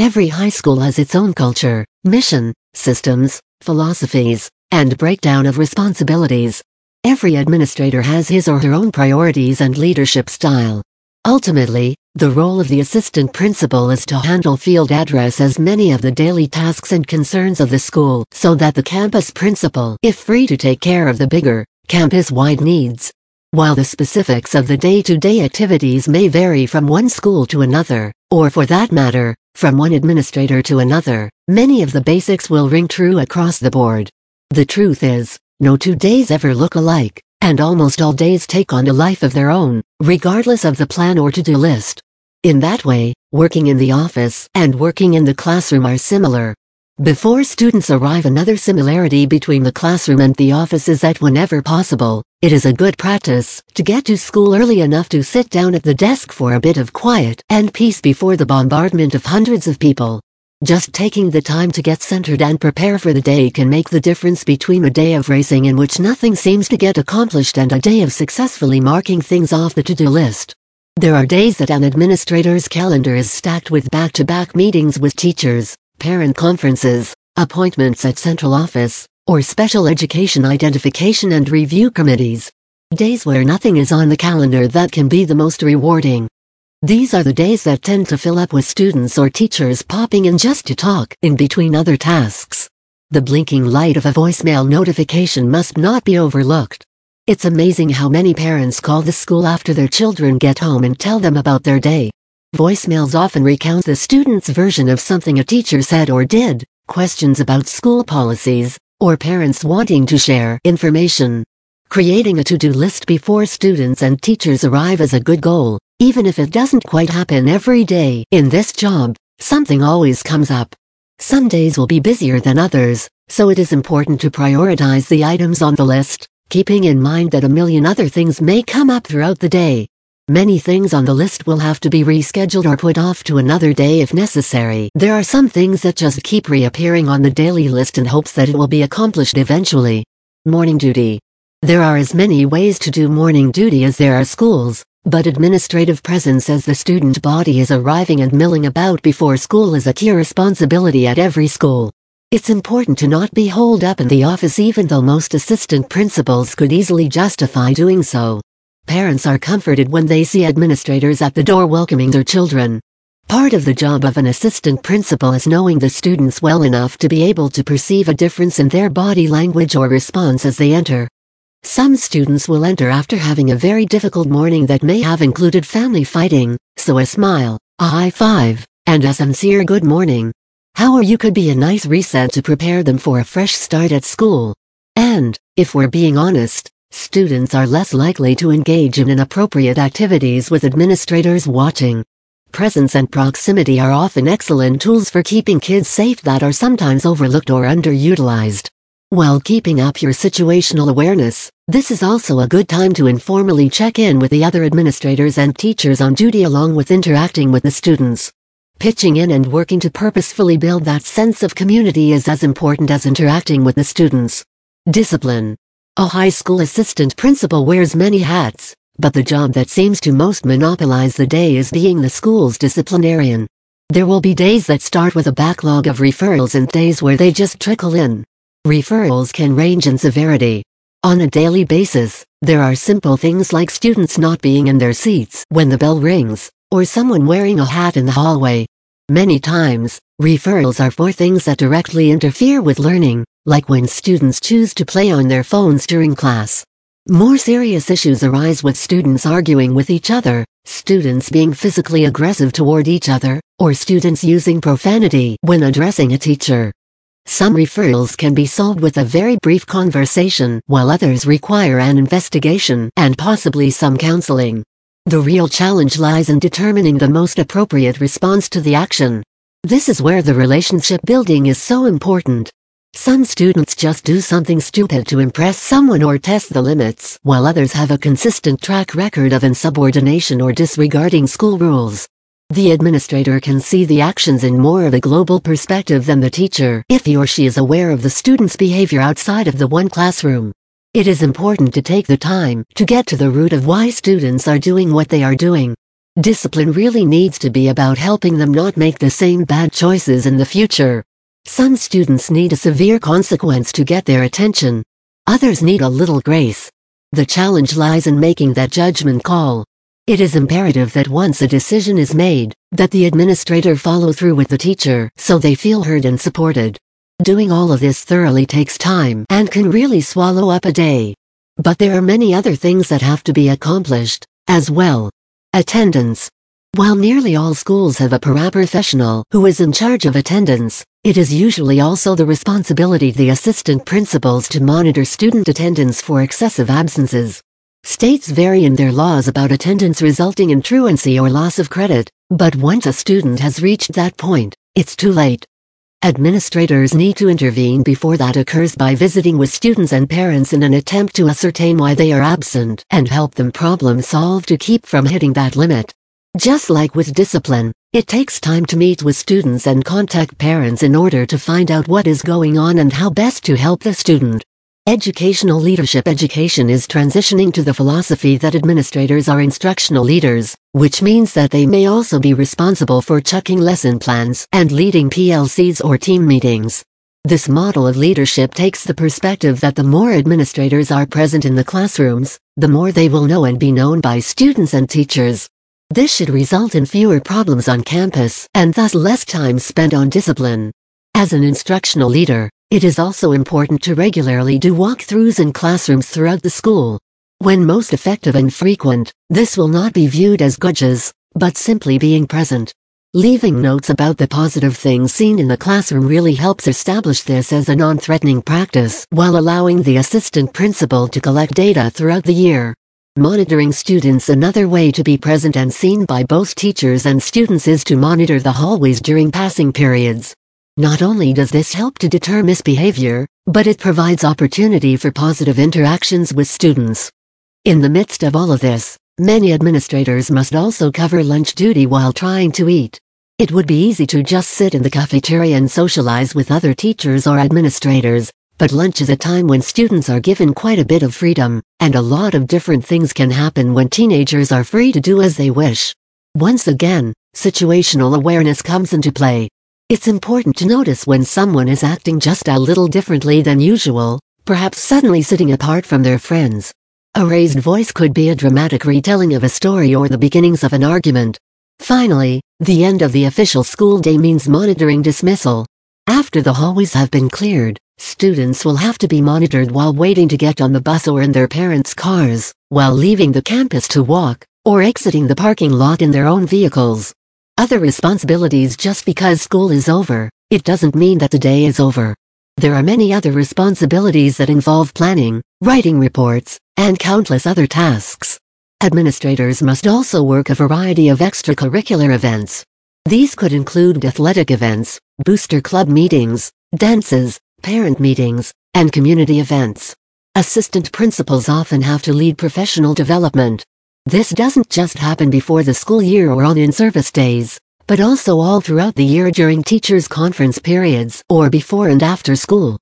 Every high school has its own culture, mission, systems, philosophies, and breakdown of responsibilities. Every administrator has his or her own priorities and leadership style. Ultimately, the role of the assistant principal is to handle field address as many of the daily tasks and concerns of the school so that the campus principal is free to take care of the bigger, campus-wide needs. While the specifics of the day-to-day -day activities may vary from one school to another, or for that matter, from one administrator to another, many of the basics will ring true across the board. The truth is, no two days ever look alike and almost all days take on a life of their own, regardless of the plan or to-do list. In that way, working in the office and working in the classroom are similar. Before students arrive another similarity between the classroom and the office is that whenever possible, it is a good practice to get to school early enough to sit down at the desk for a bit of quiet and peace before the bombardment of hundreds of people. Just taking the time to get centered and prepare for the day can make the difference between a day of racing in which nothing seems to get accomplished and a day of successfully marking things off the to-do list. There are days that an administrator's calendar is stacked with back-to-back meetings with teachers, parent conferences, appointments at central office, or special education identification and review committees. Days where nothing is on the calendar that can be the most rewarding. These are the days that tend to fill up with students or teachers popping in just to talk in between other tasks. The blinking light of a voicemail notification must not be overlooked. It's amazing how many parents call the school after their children get home and tell them about their day. Voicemails often recount the student's version of something a teacher said or did, questions about school policies, or parents wanting to share information. Creating a to-do list before students and teachers arrive is a good goal, even if it doesn't quite happen every day. In this job, something always comes up. Some days will be busier than others, so it is important to prioritize the items on the list, keeping in mind that a million other things may come up throughout the day. Many things on the list will have to be rescheduled or put off to another day if necessary. There are some things that just keep reappearing on the daily list in hopes that it will be accomplished eventually. Morning duty. There are as many ways to do morning duty as there are schools, but administrative presence as the student body is arriving and milling about before school is a key responsibility at every school. It's important to not be holed up in the office even though most assistant principals could easily justify doing so. Parents are comforted when they see administrators at the door welcoming their children. Part of the job of an assistant principal is knowing the students well enough to be able to perceive a difference in their body language or response as they enter. Some students will enter after having a very difficult morning that may have included family fighting, so a smile, a high five, and a sincere good morning. How are you could be a nice reset to prepare them for a fresh start at school. And, if we're being honest, students are less likely to engage in inappropriate activities with administrators watching. Presence and proximity are often excellent tools for keeping kids safe that are sometimes overlooked or underutilized. While keeping up your situational awareness, this is also a good time to informally check in with the other administrators and teachers on duty along with interacting with the students. Pitching in and working to purposefully build that sense of community is as important as interacting with the students. Discipline. A high school assistant principal wears many hats, but the job that seems to most monopolize the day is being the school's disciplinarian. There will be days that start with a backlog of referrals and days where they just trickle in. Referrals can range in severity. On a daily basis, there are simple things like students not being in their seats when the bell rings, or someone wearing a hat in the hallway. Many times, referrals are for things that directly interfere with learning, like when students choose to play on their phones during class. More serious issues arise with students arguing with each other, students being physically aggressive toward each other, or students using profanity when addressing a teacher. Some referrals can be solved with a very brief conversation, while others require an investigation and possibly some counseling. The real challenge lies in determining the most appropriate response to the action. This is where the relationship building is so important. Some students just do something stupid to impress someone or test the limits, while others have a consistent track record of insubordination or disregarding school rules. The administrator can see the actions in more of a global perspective than the teacher if he or she is aware of the student's behavior outside of the one classroom. It is important to take the time to get to the root of why students are doing what they are doing. Discipline really needs to be about helping them not make the same bad choices in the future. Some students need a severe consequence to get their attention. Others need a little grace. The challenge lies in making that judgment call. It is imperative that once a decision is made, that the administrator follow through with the teacher so they feel heard and supported. Doing all of this thoroughly takes time and can really swallow up a day. But there are many other things that have to be accomplished, as well. Attendance. While nearly all schools have a paraprofessional who is in charge of attendance, it is usually also the responsibility of the assistant principals to monitor student attendance for excessive absences. States vary in their laws about attendance resulting in truancy or loss of credit, but once a student has reached that point, it's too late. Administrators need to intervene before that occurs by visiting with students and parents in an attempt to ascertain why they are absent and help them problem solve to keep from hitting that limit. Just like with discipline, it takes time to meet with students and contact parents in order to find out what is going on and how best to help the student. Educational leadership education is transitioning to the philosophy that administrators are instructional leaders, which means that they may also be responsible for checking lesson plans and leading PLCs or team meetings. This model of leadership takes the perspective that the more administrators are present in the classrooms, the more they will know and be known by students and teachers. This should result in fewer problems on campus and thus less time spent on discipline. As an instructional leader, it is also important to regularly do walkthroughs in classrooms throughout the school. When most effective and frequent, this will not be viewed as gudges, but simply being present. Leaving notes about the positive things seen in the classroom really helps establish this as a non-threatening practice while allowing the assistant principal to collect data throughout the year. Monitoring students Another way to be present and seen by both teachers and students is to monitor the hallways during passing periods. Not only does this help to deter misbehavior, but it provides opportunity for positive interactions with students. In the midst of all of this, many administrators must also cover lunch duty while trying to eat. It would be easy to just sit in the cafeteria and socialize with other teachers or administrators, but lunch is a time when students are given quite a bit of freedom, and a lot of different things can happen when teenagers are free to do as they wish. Once again, situational awareness comes into play. It's important to notice when someone is acting just a little differently than usual, perhaps suddenly sitting apart from their friends. A raised voice could be a dramatic retelling of a story or the beginnings of an argument. Finally, the end of the official school day means monitoring dismissal. After the hallways have been cleared, students will have to be monitored while waiting to get on the bus or in their parents' cars, while leaving the campus to walk, or exiting the parking lot in their own vehicles other responsibilities just because school is over, it doesn't mean that the day is over. There are many other responsibilities that involve planning, writing reports, and countless other tasks. Administrators must also work a variety of extracurricular events. These could include athletic events, booster club meetings, dances, parent meetings, and community events. Assistant principals often have to lead professional development, this doesn't just happen before the school year or on in-service days, but also all throughout the year during teachers' conference periods or before and after school.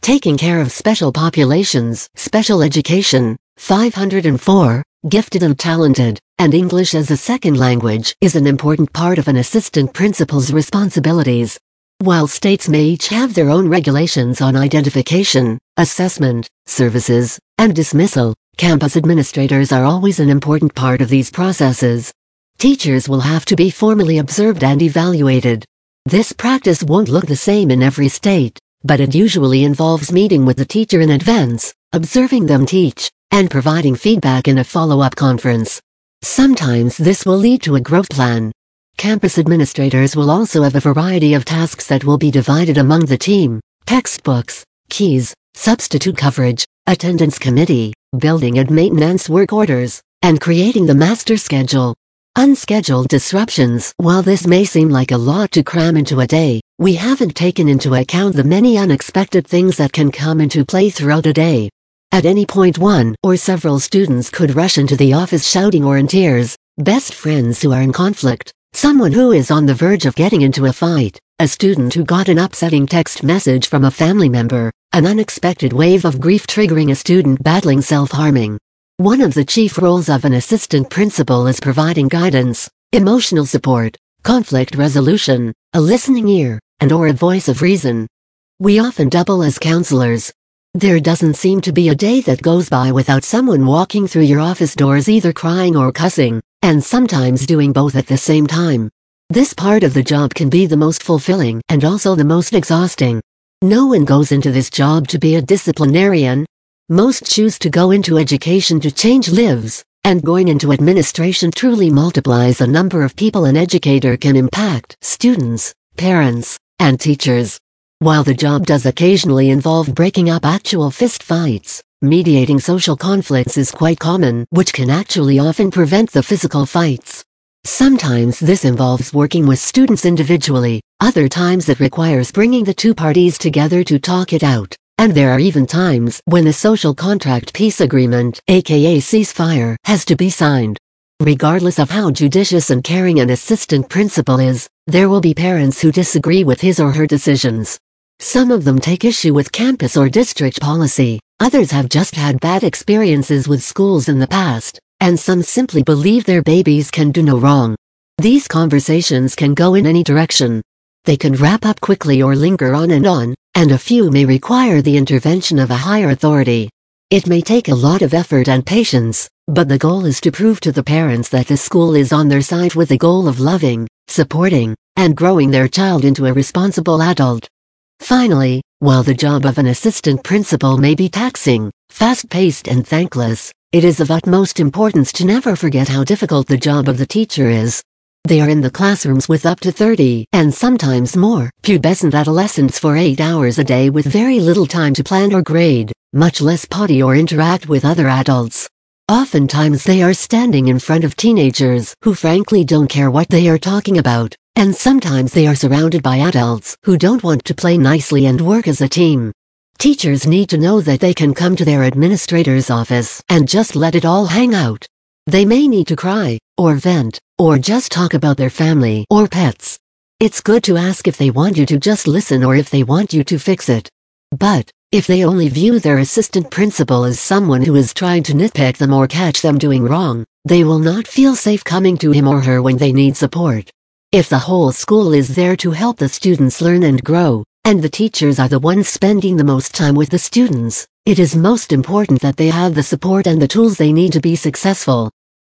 Taking care of special populations, special education, 504, gifted and talented, and English as a second language is an important part of an assistant principal's responsibilities. While states may each have their own regulations on identification, assessment, services, and dismissal, Campus administrators are always an important part of these processes. Teachers will have to be formally observed and evaluated. This practice won't look the same in every state, but it usually involves meeting with the teacher in advance, observing them teach, and providing feedback in a follow-up conference. Sometimes this will lead to a growth plan. Campus administrators will also have a variety of tasks that will be divided among the team, textbooks, keys, substitute coverage, attendance committee, building and maintenance work orders, and creating the master schedule. Unscheduled disruptions While this may seem like a lot to cram into a day, we haven't taken into account the many unexpected things that can come into play throughout a day. At any point one or several students could rush into the office shouting or in tears, best friends who are in conflict, someone who is on the verge of getting into a fight, a student who got an upsetting text message from a family member, an unexpected wave of grief triggering a student battling self-harming. One of the chief roles of an assistant principal is providing guidance, emotional support, conflict resolution, a listening ear, and or a voice of reason. We often double as counselors. There doesn't seem to be a day that goes by without someone walking through your office doors either crying or cussing, and sometimes doing both at the same time. This part of the job can be the most fulfilling and also the most exhausting. No one goes into this job to be a disciplinarian. Most choose to go into education to change lives, and going into administration truly multiplies the number of people an educator can impact students, parents, and teachers. While the job does occasionally involve breaking up actual fist fights, mediating social conflicts is quite common, which can actually often prevent the physical fights. Sometimes this involves working with students individually, other times it requires bringing the two parties together to talk it out. And there are even times when the social contract peace agreement, aka ceasefire, has to be signed. Regardless of how judicious and caring an assistant principal is, there will be parents who disagree with his or her decisions. Some of them take issue with campus or district policy, others have just had bad experiences with schools in the past, and some simply believe their babies can do no wrong. These conversations can go in any direction. They can wrap up quickly or linger on and on, and a few may require the intervention of a higher authority. It may take a lot of effort and patience, but the goal is to prove to the parents that the school is on their side with the goal of loving, supporting, and growing their child into a responsible adult. Finally, while the job of an assistant principal may be taxing, fast-paced and thankless, it is of utmost importance to never forget how difficult the job of the teacher is. They are in the classrooms with up to 30, and sometimes more, pubescent adolescents for 8 hours a day with very little time to plan or grade, much less potty or interact with other adults. Oftentimes they are standing in front of teenagers who frankly don't care what they are talking about, and sometimes they are surrounded by adults who don't want to play nicely and work as a team. Teachers need to know that they can come to their administrator's office and just let it all hang out. They may need to cry, or vent, or just talk about their family or pets. It's good to ask if they want you to just listen or if they want you to fix it. But, if they only view their assistant principal as someone who is trying to nitpick them or catch them doing wrong, they will not feel safe coming to him or her when they need support. If the whole school is there to help the students learn and grow, and the teachers are the ones spending the most time with the students. It is most important that they have the support and the tools they need to be successful.